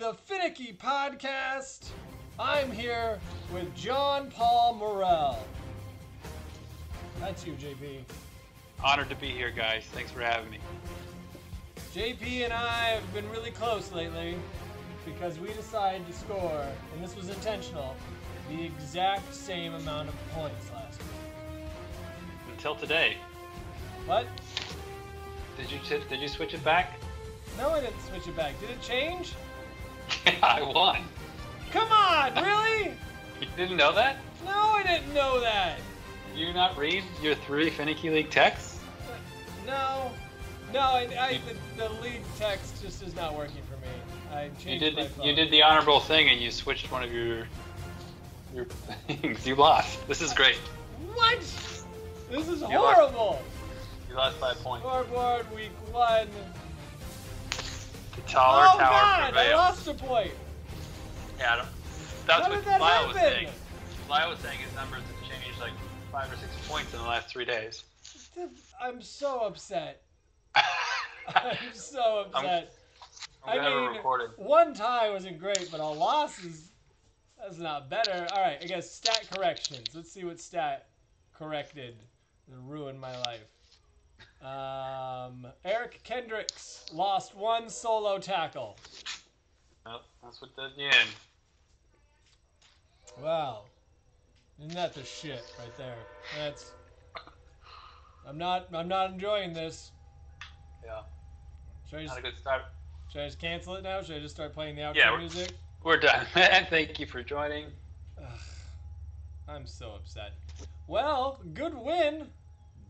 The Finicky Podcast. I'm here with John Paul Morrell. That's you, JP. Honored to be here, guys. Thanks for having me. JP and I have been really close lately because we decided to score, and this was intentional, the exact same amount of points last week. Until today. What? Did you did you switch it back? No, I didn't switch it back. Did it change? I won. Come on, really? You didn't know that? No, I didn't know that. You not read your three Finicky League texts? No, no, I, I, the, the league text just is not working for me. I changed You did my the, phone. you did the honorable thing and you switched one of your your things. You lost. This is great. What? This is lost. horrible. You lost by a point. Scoreboard week one. The taller oh tower God, I lost a point. Yeah, I don't, that's How what that Lyle was saying. Lyle was saying his numbers have changed like five or six points in the last three days. I'm so upset. I'm so I'm- upset. I'm gonna I mean, recorded. one tie wasn't great, but a loss is that's not better. All right, I guess stat corrections. Let's see what stat corrected that ruined my life. Um, Eric Kendricks lost one solo tackle. Well, that's what does you in. Wow, isn't that the shit right there? That's. I'm not. I'm not enjoying this. Yeah, Should I not just, a good start. should I just cancel it now? Should I just start playing the outro Yeah, we're- music? We're done. Thank you for joining. Ugh, I'm so upset. Well, good win,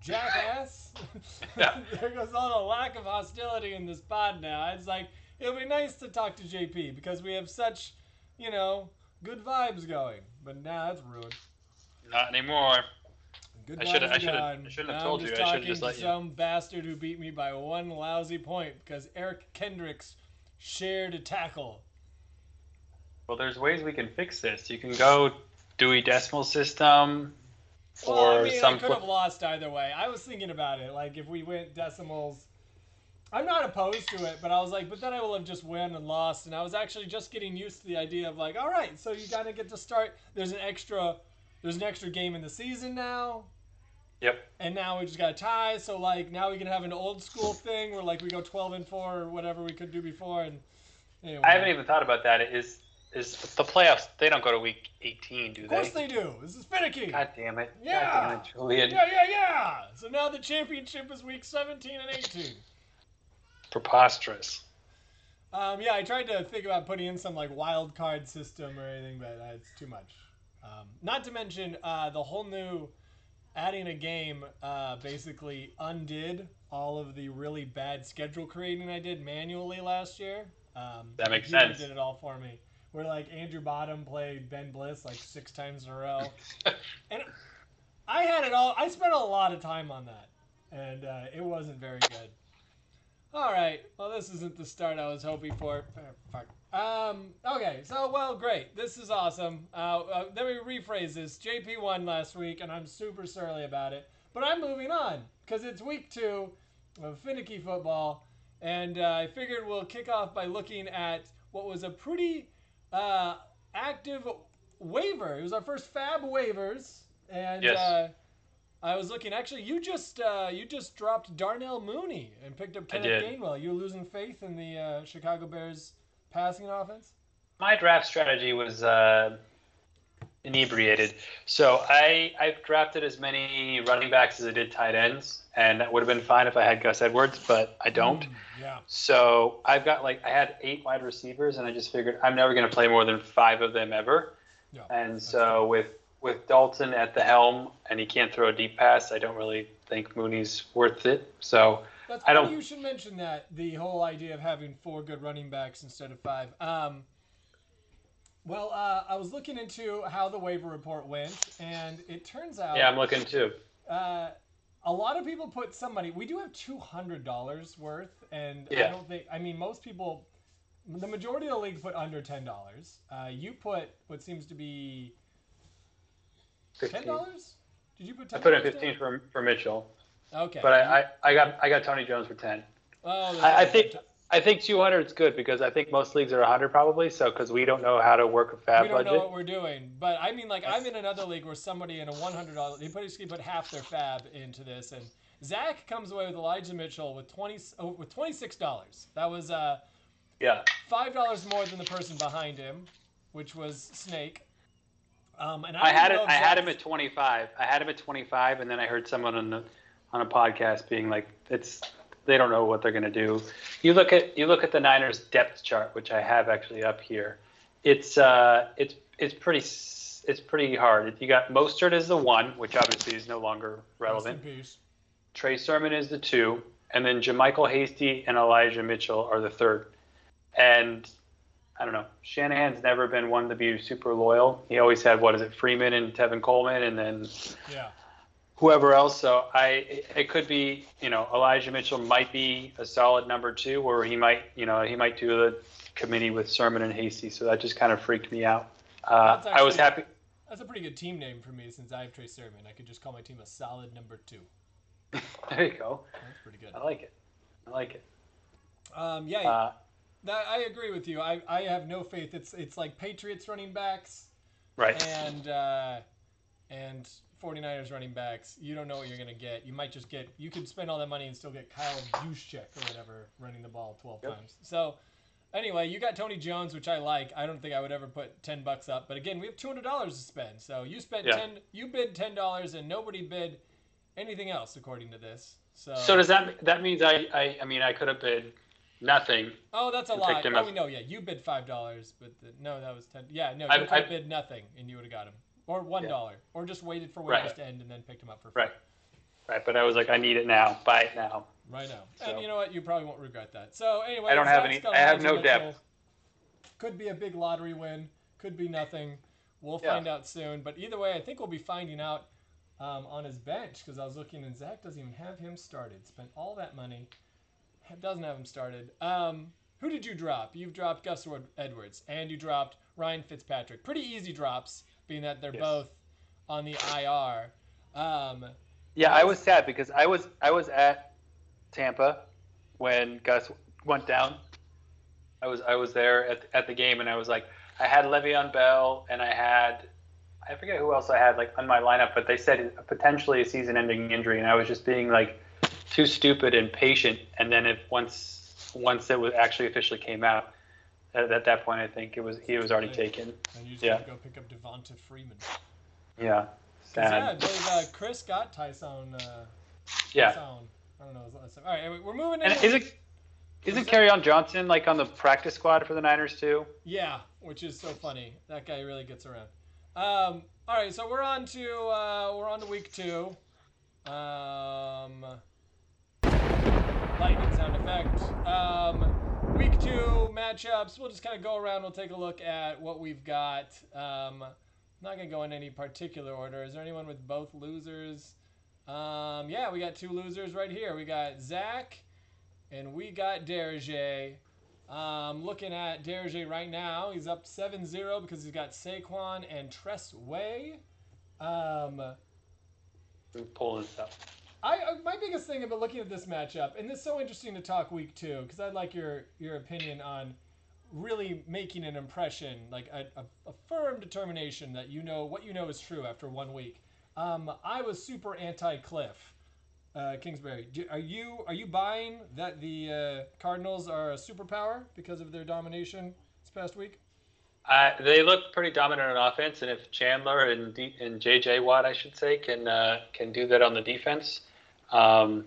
jackass. Yeah. there goes all the lack of hostility in this pod now. It's like it'll be nice to talk to JP because we have such, you know, good vibes going. But now that's ruined. Not anymore. Good I shoulda- I should have. I shouldn't have told I'm you. just I shoulda just to let you. some bastard who beat me by one lousy point because Eric Kendricks shared a tackle. Well, there's ways we can fix this. You can go Dewey Decimal System, Well, or I mean, some. I could have lost either way. I was thinking about it. Like, if we went decimals, I'm not opposed to it, but I was like, but then I will have just won and lost. And I was actually just getting used to the idea of like, all right, so you gotta get to start. There's an extra, there's an extra game in the season now, Yep. and now we just got to tie. So like, now we can have an old school thing where like we go 12 and four or whatever we could do before. And anyway, I haven't even thought about that. Is is the playoffs? They don't go to week 18, do they? Of course they do. This is finicky. God damn it. Yeah. God damn it, Julian. Yeah, yeah, yeah. So now the championship is week 17 and 18. Preposterous. Um, yeah, I tried to think about putting in some like wild card system or anything, but uh, it's too much. Um, not to mention uh, the whole new adding a game uh, basically undid all of the really bad schedule creating I did manually last year. Um, That makes sense. Did it all for me. Where like Andrew Bottom played Ben Bliss like six times in a row, and I had it all. I spent a lot of time on that, and uh, it wasn't very good. All right. Well, this isn't the start I was hoping for. Oh, fuck. Um. Okay. So, well, great. This is awesome. Uh, uh, let me rephrase this. JP won last week, and I'm super surly about it. But I'm moving on because it's week two of finicky football, and uh, I figured we'll kick off by looking at what was a pretty uh, active waiver. It was our first Fab waivers, and Yes. uh, I was looking. Actually, you just uh, you just dropped Darnell Mooney and picked up Kenneth. Gainwell. You were losing faith in the uh, Chicago Bears passing offense? My draft strategy was uh, inebriated. So I I've drafted as many running backs as I did tight ends, and that would have been fine if I had Gus Edwards, but I don't. Mm, yeah. So I've got like I had eight wide receivers, and I just figured I'm never going to play more than five of them ever. Yeah. And so with with Dalton at the helm, and he can't throw a deep pass, I don't really think Mooney's worth it. So That's I don't- you should mention that the whole idea of having four good running backs instead of five. Um, well, uh, I was looking into how the waiver report went, and it turns out yeah, I'm looking too. uh, a lot of people put some money. We do have two hundred dollars worth, and I don't think. I mean, most people, the majority of the league put under ten dollars. Uh, you put what seems to be ten dollars. Did you put I ten? put in 15 for for Mitchell, Okay. but I, I, I got I got Tony Jones for 10. Oh, I- I think- I think 200 is good because I think most leagues are 100 probably. So because we don't know how to work a fab budget. we don't budget. know what we're doing. But I mean, like, I'm in another league where somebody in a $100, they basically put half their fab into this. And Zach comes away with Elijah Mitchell with 20, oh, with $26. That was uh, yeah. $5 more than the person behind him, which was Snake. Um, and I, I had it. I had him at 25. I had him at 25, and then I heard someone on the on a podcast being like, "It's they don't know what they're gonna do." You look at you look at the Niners depth chart, which I have actually up here. It's uh, it's it's pretty it's pretty hard. You got Mostert as the one, which obviously is no longer relevant. Trey Sermon is the two, and then JaMycal Hasty and Elijah Mitchell are the third. And I don't know. Shanahan's never been one to be super loyal. He always had what is it, Freeman and Tevin Coleman, and then Yeah. Whoever else. So I, it could be, you know, Elijah Mitchell might be a solid number two, or he might, you know, he might do the committee with Sermon and Hasty. So that just kind of freaked me out. Uh, That's I was happy. That's a pretty good team name for me since I have Trey Sermon. I could just call my team a solid number two. There you go. That's pretty good. I like it. I like it. Um, yeah, Uh, that, I agree with you. I, I have no faith. It's it's like Patriots running backs right. and uh, and 49ers running backs. You don't know what you're gonna get. You might just get. You could spend all that money and still get Kyle Juszczyk or whatever running the ball 12 Yep. times. So anyway, you got Tony Jones, which I like. I don't think I would ever put 10 bucks up, but again, we have 200 dollars to spend. So you spent Yeah. 10. You bid 10 dollars, and nobody bid anything else according to this. So. So does that that means I I, I mean I could have bid nothing. Oh, that's a and lie. picked him Oh, up. no, yeah, you bid five dollars, but the, no, that was ten. Yeah, no, you I- could I- have bid nothing, and you would have got him, or one Yeah. or just waited for waivers Right. to end and then picked him up for free. Right. Right, but I was like I need it now. Buy it now. Right now, So- and you know what? You probably won't regret that. So anyway, I don't have any- I have no depth. Could be a big lottery win. Could be nothing. We'll Yeah. find out soon. But either way, I think we'll be finding out um, on his bench because I was looking and Zach doesn't even have him started. Spent all that money, doesn't have him started. Um, who did you drop? You've dropped Gus Ed- Edwards and you dropped Ryan Fitzpatrick. Pretty easy drops, being that they're Yes. both on the IR. Um, Yeah, I was sad because I was I was at Tampa when Gus went down. I was I was there at at the game and I was like I had Le'Veon Bell and I had I forget who else I had like on my lineup, but they said potentially a season-ending injury, and I was just being like too stupid and patient. And then if once once it was actually officially came out, at, at that point I think it was he was already taken. and you just Yeah. go pick up Devonta Freeman. Yeah, sad. believe uh, Chris got Tyson. Uh, Yeah, Tyson. I don't know his last name. All right, anyway, we're moving. and into- is it isn't on Johnson like on the practice squad for the Niners too? Yeah, which is so funny. That guy really gets around. Um, all right, so we're on to uh, we're on to week two. Um, lightning sound effect. Um, week two matchups. We'll just kind of go around. We'll take a look at what we've got. Um, not gonna go in any particular order. Is there anyone with both losers? Um, yeah, we got two losers right here. We got Zach, and we got Derege. Um, looking at Derege right now, he's up 7-0 because he's got Saquon and Tress Way. Um, Pulling stuff. I uh, my biggest thing about looking at this matchup, and is so interesting to talk week two, because I'd like your your opinion on really making an impression, like a, a, a firm determination that you know what you know is true after one week. Um, I was super anti Cliff. Uh, Kingsbury, do, are you are you buying that the uh, Cardinals are a superpower because of their domination this past week? Uh, they look pretty dominant on offense, and if Chandler and D- and JJ Watt, I should say, can uh, can do that on the defense, um,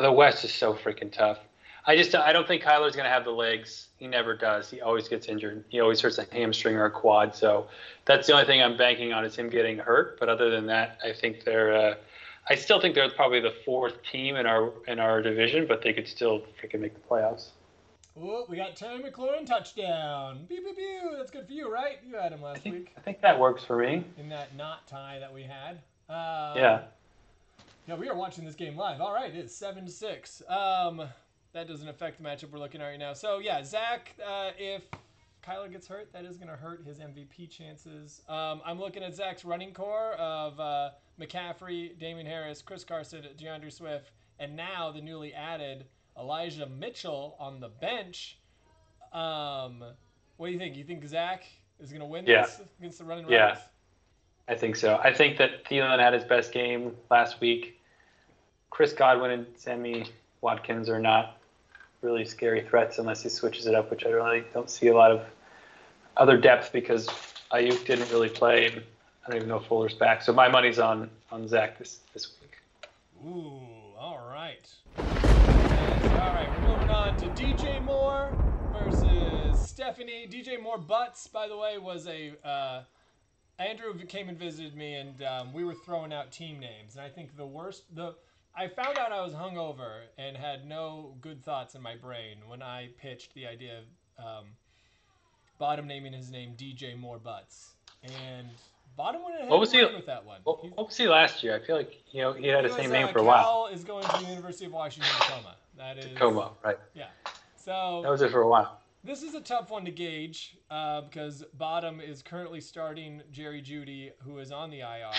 the West is so freaking tough. I just I don't think Kyler's going to have the legs. He never does. He always gets injured. He always hurts a hamstring or a quad. So that's the only thing I'm banking on is him getting hurt. But other than that, I think they're. Uh, I still think they're probably the fourth team in our in our division, but they could still freaking make the playoffs. Oh, we got Terry McLaurin touchdown. Pew pew pew. That's good for you, right? You had him I last think week I think that works for me. in that knot tie that we had. Um, Yeah. Yeah, we are watching this game live. All right, it's seven to six. Um, that doesn't affect the matchup we're looking at right now. So yeah, Zach, uh, if Kyler gets hurt, that is going to hurt his MVP chances. Um, I'm looking at Zach's running core of uh, McCaffrey, Damien Harris, Chris Carson, D'Andre Swift, and now the newly added Elijah Mitchell on the bench. Um, what do you think? You think Zach is going to win Yeah. this against the running Yeah. I think so. I think that Thielen had his best game last week. Chris Godwin and Sammy Watkins are not really scary threats unless he switches it up, which I really don't see a lot of other depth because Aiyuk didn't really play. And I don't even know if Fuller's back. So my money's on on Zach this this week. Ooh, all right. All right, we're moving on to DJ Moore versus Stephanie. DJ Moore Butts, by the way, was a. Uh, Andrew came and visited me, and um, we were throwing out team names. And I think the worst. the I found out I was hungover and had no good thoughts in my brain when I pitched the idea of um, Bottom naming his name DJ More Butts. And Bottom went ahead What was and he- with that one. What, what was he last year? I feel like you know he had the same was, name uh, for a while. Cal is going to the University of Washington Tacoma. That is Tacoma, right? Yeah. So That was it for a while. This is a tough one to gauge uh, because Bottom is currently starting Jerry Jeudy, who is on the IR,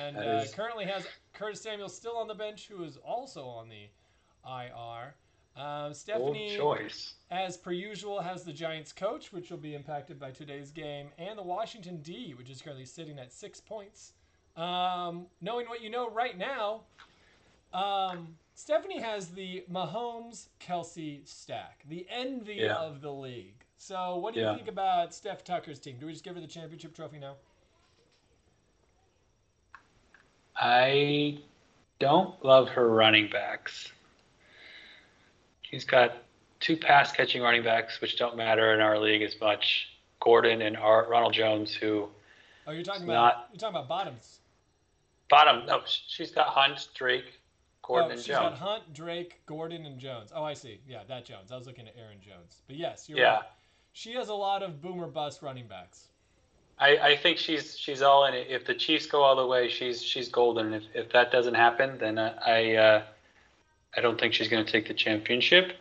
and uh, is- currently has Curtis Samuel still on the bench, who is also on the IR. Old Stephanie, choice. as per usual, has the Giants coach, which will be impacted by today's game, and the Washington D, which is currently sitting at six points. Um, knowing what you know right now, um, Stephanie has the Mahomes Kelsey stack, the envy Yeah. of the league. So, what do you Yeah. think about Steph Tucker's team? Do we just give her the championship trophy now? I don't love her running backs. She's got two pass catching running backs, which don't matter in our league as much. Gordon and Ar- Ronald Jones, who Oh, you're talking about not- you're talking about bottoms. bottom. No, she's got Hunt, Drake, Gordon, oh, and she's got Hunt, Drake, Gordon, and Jones. Oh, I see. Yeah, that Jones. I was looking at Aaron Jones. But yes, you're Yeah, right. She has a lot of boomer bust running backs. I, I think she's she's all in it. If the Chiefs go all the way, she's she's golden. If if that doesn't happen, then I I, uh, I don't think she's going to take the championship.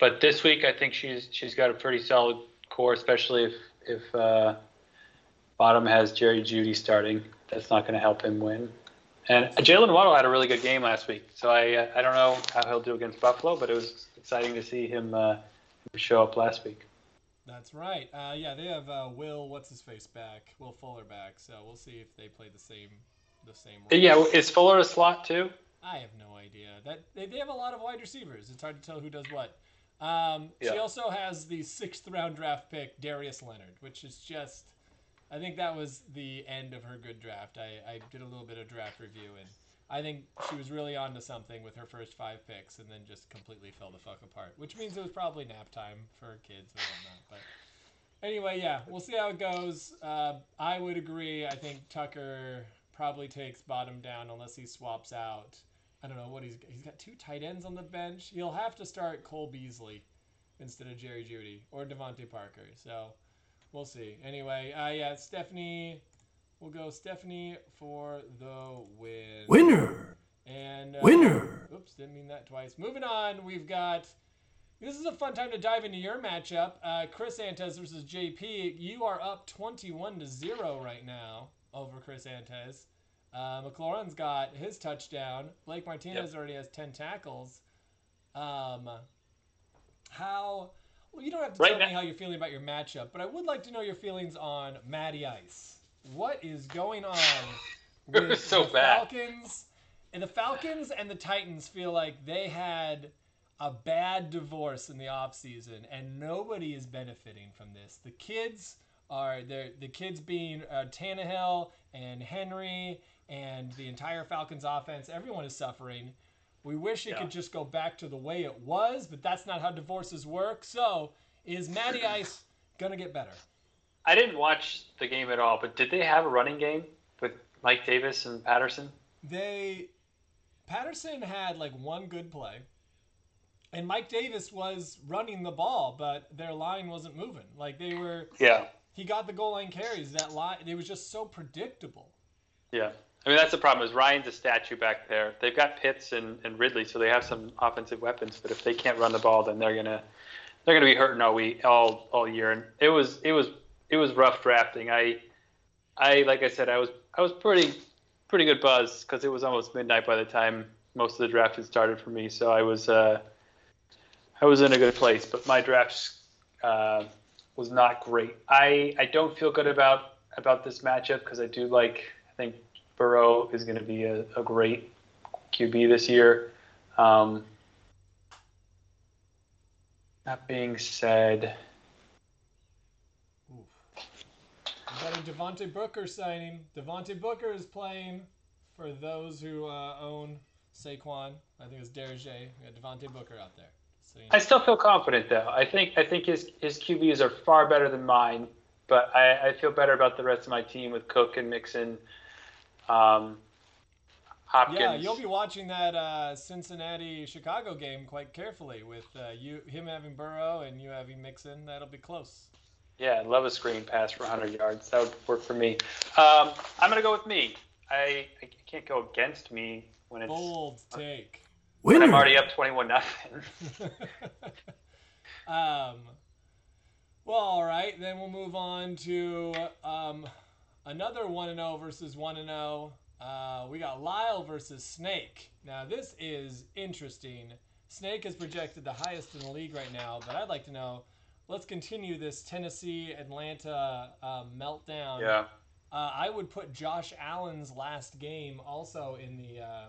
But this week, I think she's she's got a pretty solid core, especially if if uh, Bottom has Jerry Jeudy starting. That's not going to help him win. And Jaylen Waddle had a really good game last week, so I uh, I don't know how he'll do against Buffalo, but it was exciting to see him uh, show up last week. That's right. Uh, yeah, they have uh, Will, what's his face back, Will Fuller back. So we'll see if they play the same, the same. Role. Yeah, is Fuller a slot too? I have no idea. That they, they have a lot of wide receivers. It's hard to tell who does what. Um, She also has the sixth round draft pick Darius Leonard, which is just. I think that was the end of her good draft. I, I did a little bit of draft review and I think she was really onto something with her first five picks and then just completely fell the fuck apart. Which means it was probably nap time for her kids and whatnot. But anyway, yeah, we'll see how it goes. Uh, I would agree. I think Tucker probably takes bottom down unless he swaps out. I don't know what he's he's got two tight ends on the bench. He'll have to start Cole Beasley instead of Jerry Jeudy or DeVante Parker. So we'll see. Anyway, uh, yeah, Stephanie. We'll go Stephanie for the win. Winner! And uh, Winner! Oops, didn't mean that twice. Moving on, we've got. This is a fun time to dive into your matchup. Uh, Chris Antes versus JP. You are up 21 to 0 right now over Chris Antes. Uh, McLaurin's got his touchdown. Blake Martinez already has 10 tackles. Um, how. Well, you don't have to Right tell me how you're feeling about your matchup, but I would like to know your feelings on Matty Ice. What is going on with so the bad. Falcons? And the Falcons and the Titans feel like they had a bad divorce in the offseason, and nobody is benefiting from this. The kids are the kids being uh, Tannehill and Henry and the entire Falcons offense. Everyone is suffering. We wish it Yeah. could just go back to the way it was, but that's not how divorces work. So, is Matty Ice gonna get better? I didn't watch the game at all, but did they have a running game with Mike Davis and Patterson? They Patterson had like one good play. And Mike Davis was running the ball, but their line wasn't moving. Like they were Yeah. he got the goal line carries. That line it was just so predictable. Yeah. I mean, that's the problem is Ryan's a statue back there. They've got Pitts and, and Ridley, so they have some offensive weapons. But if they can't run the ball, then they're gonna they're gonna be hurting all week, all all year. And it was it was it was rough drafting. I I like I said, I was I was pretty pretty good buzz because it was almost midnight by the time most of the draft had started for me, so I was uh, I was in a good place. But my draft uh, was not great. I I don't feel good about about this matchup because I do like I think Burrow is going to be a, a great QB this year. Um, that being said, got a Devontae Booker signing. Devontae Booker is playing for those who uh, own Saquon. I think it's Derringer. We got Devontae Booker out there. So, you know. I still feel confident though. I think I think his his QBs are far better than mine, but I, I feel better about the rest of my team with Cook and Mixon. Um, Hopkins. Yeah, you'll be watching that uh, Cincinnati Chicago game quite carefully with uh, you him having Burrow and you having Mixon. That'll be close. Yeah, I'd love a screen pass for 100 yards. That would work for me. Um, I'm going to go with me. I, I can't go against me when it's bold take. When Winner. I'm already up 21 nothing. um, well, all right. Then we'll move on to um, another 1 0 versus 1 0. Uh, we got Lyle versus Snake. Now, this is interesting. Snake is projected the highest in the league right now, but I'd like to know let's continue this Tennessee Atlanta uh, meltdown. Yeah. Uh, I would put Josh Allen's last game also in the uh,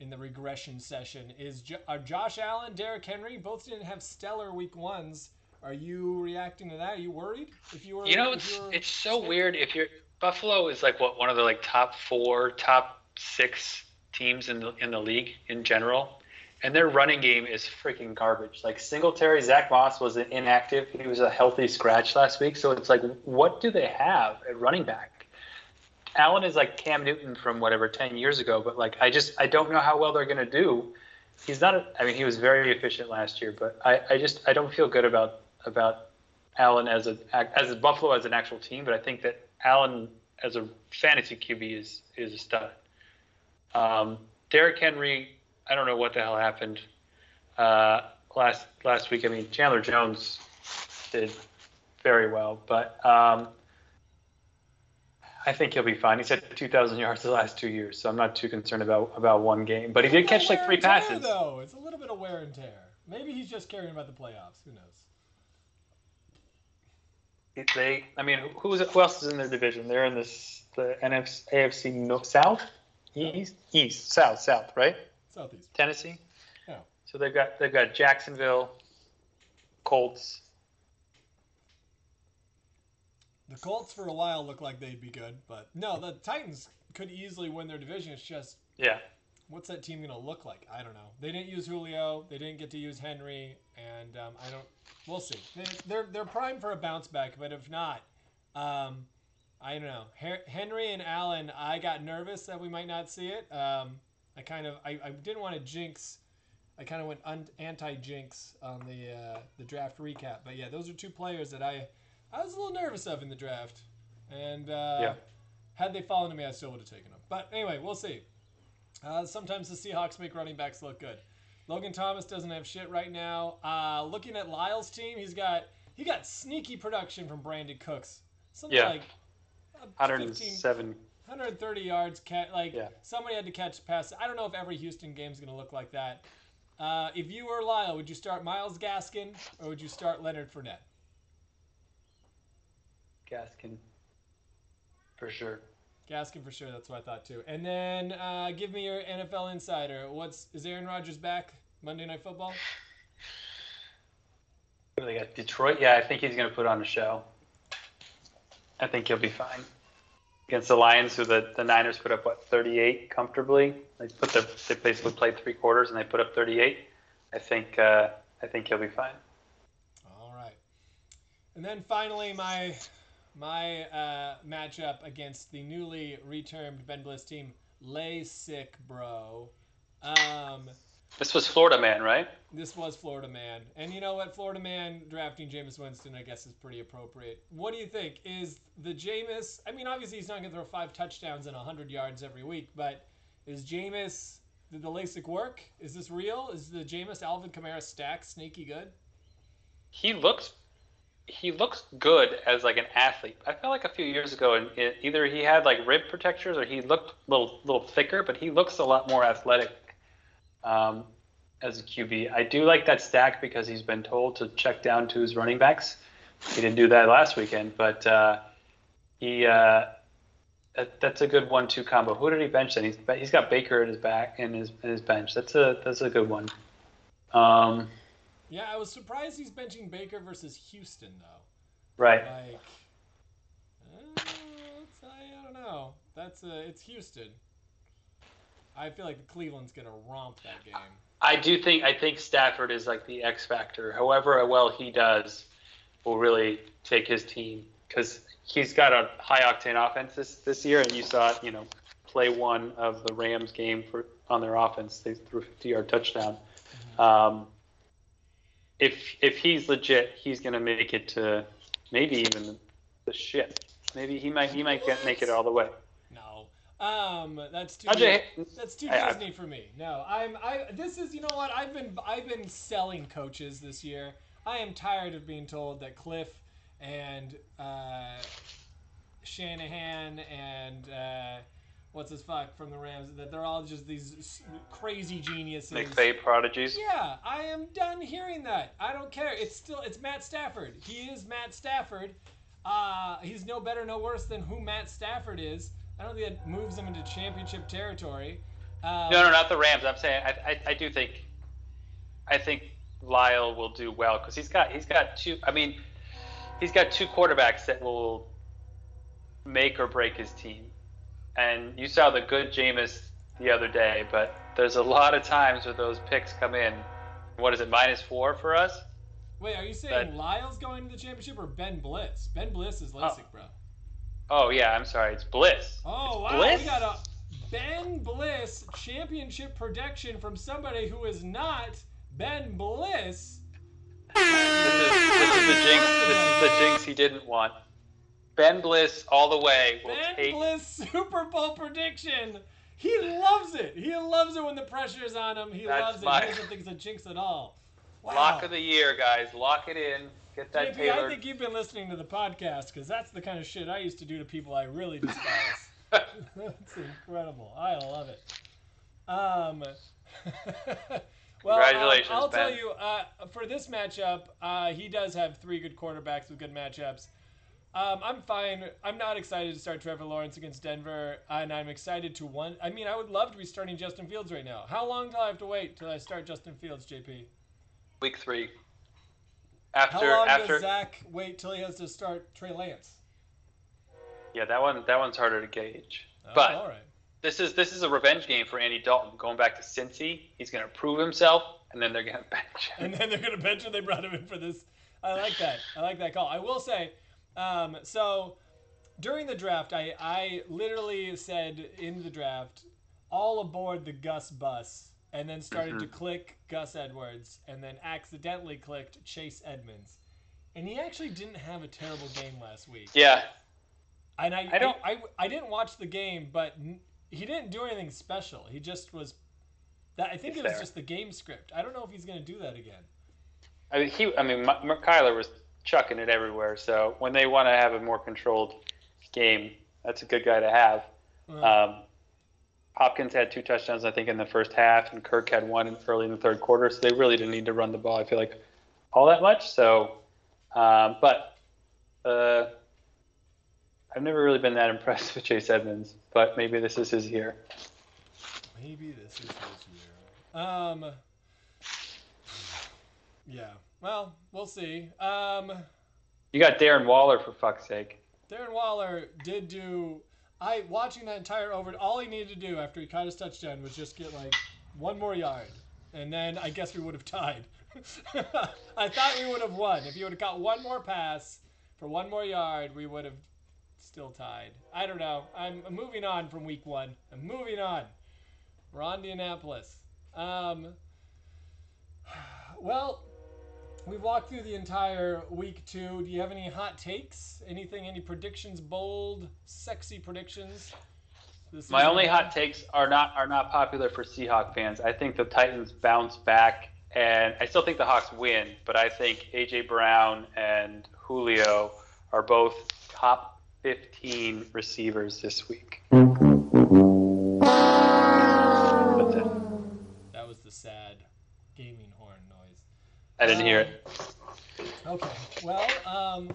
in the regression session. Is jo- are Josh Allen, Derrick Henry both didn't have stellar week ones? Are you reacting to that? Are you worried? If you were, you know, it's it's so weird. If you're Buffalo is like what one of the like top four, top six teams in the in the league in general and their running game is freaking garbage. Like Singletary, Zach Moss was inactive. He was a healthy scratch last week. So it's like, what do they have at running back? Allen is like Cam Newton from whatever ten years ago, but like I just I don't know how well they're gonna do. He's not. A, I mean, he was very efficient last year, but I, I just I don't feel good about about Allen as a as a Buffalo as an actual team. But I think that Allen as a fantasy QB is is a stud. Um, Derrick Henry I don't know what the hell happened uh, last last week. I mean, Chandler Jones did very well, but um, I think he'll be fine. He's had 2,000 yards the last two years, so I'm not too concerned about about one game. But he did catch like three tear, passes. Though it's a little bit of wear and tear. Maybe he's just caring about the playoffs. Who knows? They, I mean, who, who else is in their division? They're in this the NFC, AFC no, South, East, East, South, South, right? Southeast. Tennessee. Yeah. So they've got they've got Jacksonville, Colts. The Colts for a while looked like they'd be good, but no, the Titans could easily win their division. It's just yeah. What's that team gonna look like? I don't know. They didn't use Julio. They didn't get to use Henry, and um, I don't. We'll see. They, they're they're primed for a bounce back, but if not, um, I don't know. Henry and Allen, I got nervous that we might not see it. Um, I kind of I, I didn't want to jinx. I kind of went un- anti-jinx on the uh, the draft recap, but yeah, those are two players that I I was a little nervous of in the draft, and uh, yeah. had they fallen to me, I still would have taken them. But anyway, we'll see. Uh, sometimes the Seahawks make running backs look good. Logan Thomas doesn't have shit right now. Uh, looking at Lyle's team, he's got he got sneaky production from Brandin Cooks. Something yeah. like 107 130 yards. like yeah. somebody had to catch pass. I don't know if every Houston game is going to look like that. Uh, if you were Lyle, would you start Myles Gaskin or would you start Leonard Fournette? Gaskin, for sure. Gaskin for sure. That's what I thought too. And then uh, give me your NFL insider. What's is Aaron Rodgers back Monday Night Football? They got Detroit. Yeah, I think he's going to put on a show. I think he'll be fine against the Lions, who the, the Niners put up what 38 comfortably. They put the they basically played three quarters and they put up 38. I think uh, I think he'll be fine. All right, and then finally my my uh, matchup against the newly retermed Ben Bliss team, LASIK Bro. Um, this was Florida Man, right? This was Florida Man. And you know what? Florida Man drafting Jameis Winston, I guess, is pretty appropriate. What do you think? Is the Jameis, I mean, obviously he's not going to throw five touchdowns and 100 yards every week, but is Jameis, did the LASIK work? Is this real? Is the Jameis Alvin Kamara stack sneaky good? He looks he looks good as like an athlete. I felt like a few years ago, and either he had like rib protectors or he looked a little little thicker, but he looks a lot more athletic um, as a QB. I do like that stack because he's been told to check down to his running backs. He didn't do that last weekend, but uh, he uh, that, that's a good one-two combo. Who did he bench then? He's he's got Baker in his back in his in his bench. That's a that's a good one. Um, Yeah, I was surprised he's benching Baker versus Houston though. right. Like, uh, I don't know. That's uh, it's Houston. I feel like Cleveland's gonna romp that game. I do think I think Stafford is like the X factor. However well he does, will really take his team because he's got a high octane offense this, this year, and you saw it. You know, play one of the Rams game for on their offense, they threw a 50 yard touchdown. Um, if if he's legit, he's gonna make it to maybe even the ship. Maybe he might he might get make it all the way. No, um, that's too. Ajay, That's too I- I- Disney for me. No, I'm. I. This is. You know what? I've been. I've been selling coaches this year. I am tired of being told that Cliff and uh, Shanahan and uh, what's his fuck from the Rams that they're all just these crazy geniuses. McVay prodigies. Yeah, I am done hearing that. I don't care. It's still it's Matt Stafford. He is Matt Stafford. Uh, he's no better, no worse than who Matt Stafford is. I don't think it moves him into championship territory. Um, No, no, not the Rams. I'm saying I, I, I do think, I think Lyle will do well because he's got he's got two. I mean, he's got two quarterbacks that will make or break his team. And you saw the good Jameis the other day, but there's a lot of times where those picks come in. What is it, minus four for us? Wait, are you saying But- Lyle's going to the championship or Ben Bliss? Ben Bliss is LASIK, oh. bro. Oh yeah, I'm sorry, it's Bliss. Oh wow, Bliss? we got a Ben Bliss championship prediction from somebody who is not Ben Bliss. This is, this is the jinx. This is the jinx he didn't want. Ben Bliss all the way will Ben take Bliss Super Bowl prediction. He loves it. He loves it when the pressure's on him. He That's loves it. my- He doesn't think it's a jinx at all. Wow. lock of the year, guys. Lock it in. Get that JP, I think you've been listening to the podcast because that's the kind of shit I used to do to people I really despise. that's incredible. I love it. Um, well, um, Congratulations, I'll tell you, uh, for this matchup, uh, he does have three good quarterbacks with good matchups. Um, I'm fine. I'm not excited to start Trevor Lawrence against Denver, and I'm excited to one. I mean, I would love to be starting Justin Fields right now. How long do I have to wait till I start Justin Fields, JP? Week three. How After long after does Zach wait till he has to start Trey Lance? yeah, that one that one's harder to gauge. Oh, But all right. this is this is a revenge game for Andy Dalton. Going back to Cincy, he's going to prove himself, and then they're going to bench him. and then they're gonna bench him. They brought him in for this. I like that. I like that call. I will say, um, so during the draft, I I literally said in the draft, all aboard the Gus bus, and then started to click Gus Edwards, and then accidentally clicked Chase Edmonds, and he actually didn't have a terrible game last week. Yeah, And I I don't- I, I, I didn't watch the game, but he didn't do anything special. He just was. That I think It's it was there. just the game script. I don't know if he's gonna do that again. I mean he. I mean Kyler was chucking it everywhere. So when they want to have a more controlled game, that's a good guy to have. Uh, Um, Hopkins had two touchdowns, I think, in the first half, and Kirk had one in- early in the third quarter. So they really didn't need to run the ball. I feel like all that much. So, um, but uh, I've never really been that impressed with Chase Edmonds. But maybe this is his year. Maybe this is his year. Um. Yeah. Well, we'll see. Um, You got Darren Waller for fuck's sake. Darren Waller did do. I watching that entire over. All he needed to do after he caught his touchdown was just get like one more yard, and then I guess we would have tied. I thought we would have won if he would have got one more pass for one more yard. We would have still tied. I don't know. I'm, I'm moving on from week one. I'm moving on. We're on to Indianapolis. Um, well, we've walked through the entire week two. Do you have any hot takes? Anything? Any predictions? Bold, sexy predictions? This My only hot takes are not are not popular for Seahawk fans. I think the Titans bounce back, and I still think the Hawks win. But I think AJ Brown and Julio are both top 15 receivers this week. That was the sad gaming horn noise. I didn't hear it. Okay. Well, um,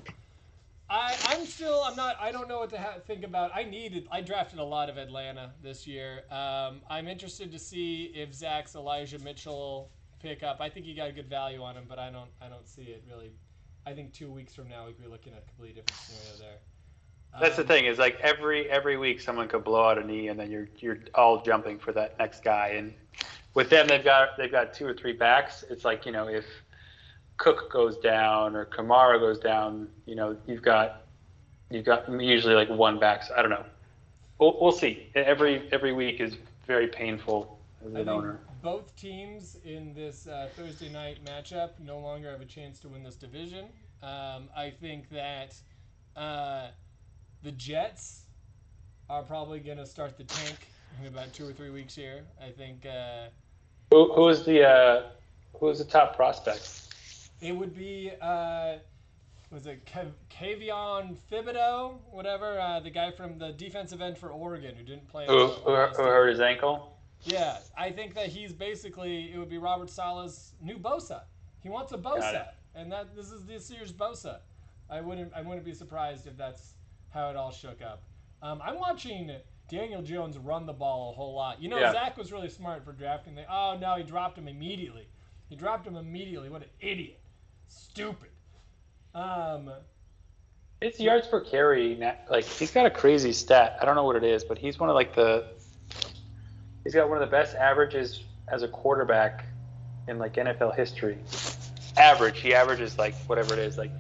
I I'm still I'm not I don't know what to ha- think about. I needed I drafted a lot of Atlanta this year. Um, I'm interested to see if Zach's Elijah Mitchell pick up. I think he got a good value on him, but I don't I don't see it really. I think two weeks from now we could be looking at a completely different scenario there. That's the Um, thing is like every every week someone could blow out a knee and then you're you're all jumping for that next guy and with them they've got they've got two or three backs. It's like you know if Cook goes down or Kamara goes down, you know you've got you've got usually like one back. So I don't know. We'll, we'll see. Every every week is very painful as an owner. both teams in this uh, Thursday night matchup no longer have a chance to win this division. Um, I think that uh, the Jets are probably going to start the tank in about two or three weeks here. I think uh, Who who is the uh, who is the top prospect? It would be. Uh, was it Kev- Kayvon Thibodeaux, whatever, uh, the guy from the defensive end for Oregon who didn't play? Who who, who hurt his ankle? Yeah, I think that he's basically it would be Robert Saleh's new Bosa. He wants a Bosa, and that this is this year's Bosa. I wouldn't I wouldn't be surprised if that's how it all shook up. Um, I'm watching Daniel Jones run the ball a whole lot. You know, Yeah. Zach was really smart for drafting. The, oh no, he dropped him immediately. He dropped him immediately. What an idiot! Stupid. Um, His yards per carry, like he's got a crazy stat. I don't know what it is, but he's one of like the. He's got one of the best averages as a quarterback in like NFL history. Average, he averages like whatever it is, like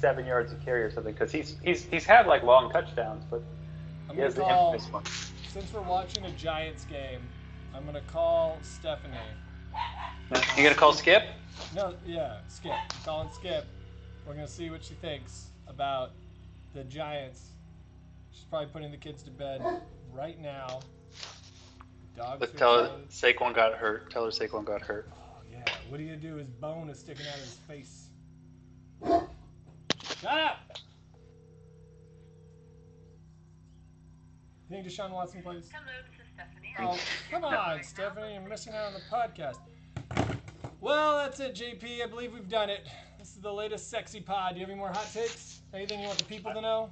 seven yards a carry or something. Because he's he's he's had like long touchdowns, but I'm he has the infamous one. since we're watching a Giants game. I'm gonna call Stephanie. You gonna call Skip? No, yeah, Skip. I'm calling Skip. We're gonna see what she thinks about the Giants. She's probably putting the kids to bed right now. Dogs. Let's tell her closed. Saquon got hurt. Tell her Saquon got hurt. Oh yeah. What are you gonna do? His bone is sticking out of his face. Shut up. You think Deshaun Watson plays? Hello, this is Stephanie. Oh, come on, Stephanie. You're missing out on the podcast. Well, that's it, JP. I believe we've done it. This is the latest sexy pod. Do you have any more hot takes? Anything you want the people to know?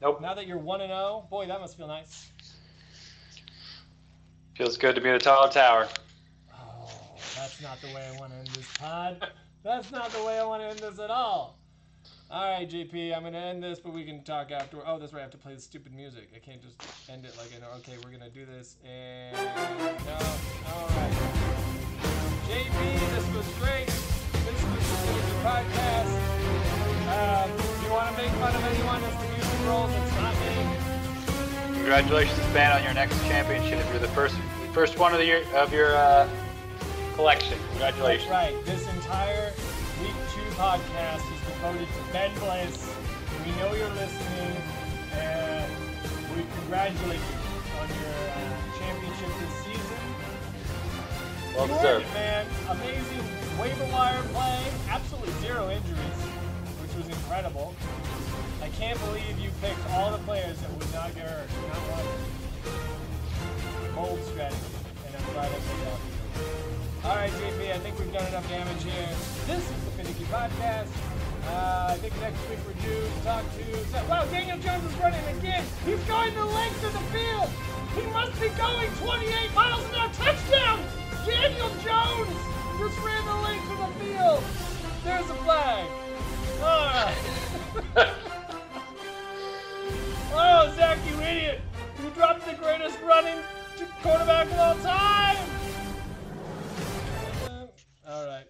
Nope. Now that you're 1 and 0, boy, that must feel nice. Feels good to be in the tall tower. Oh, that's not the way I want to end this pod. That's not the way I want to end this at all. All right, JP, I'm going to end this, but we can talk after. Oh, that's right. I have to play the stupid music. I can't just end it like I know. Okay, we're going to do this. And. No. All right. JP, this was great. This was the Stupid Podcast. Um, if you want to make fun of anyone as the music rolls, it's not me. Congratulations, Ben, on your next championship. If You're the first first one of the year of your uh, collection. That's Congratulations. right. This entire week two podcast is devoted to Ben Bliss. We know you're listening, and we congratulate you Well deserved. man. Amazing waiver wire play. Absolutely zero injuries, which was incredible. I can't believe you picked all the players that would not get hurt. Not one. Bold strategy, and I'm glad I off. All right, JP, I think we've done enough damage here. This is the Finicky Podcast. Uh, I think next week we're due to talk to. Wow, Daniel Jones is running again. He's going the length of the field. He must be going 28 miles an hour. Touchdown! Daniel Jones just ran the length of the field. There's a flag. All ah. right. oh, Zach, you idiot! You dropped the greatest running quarterback of all time. Uh, all right.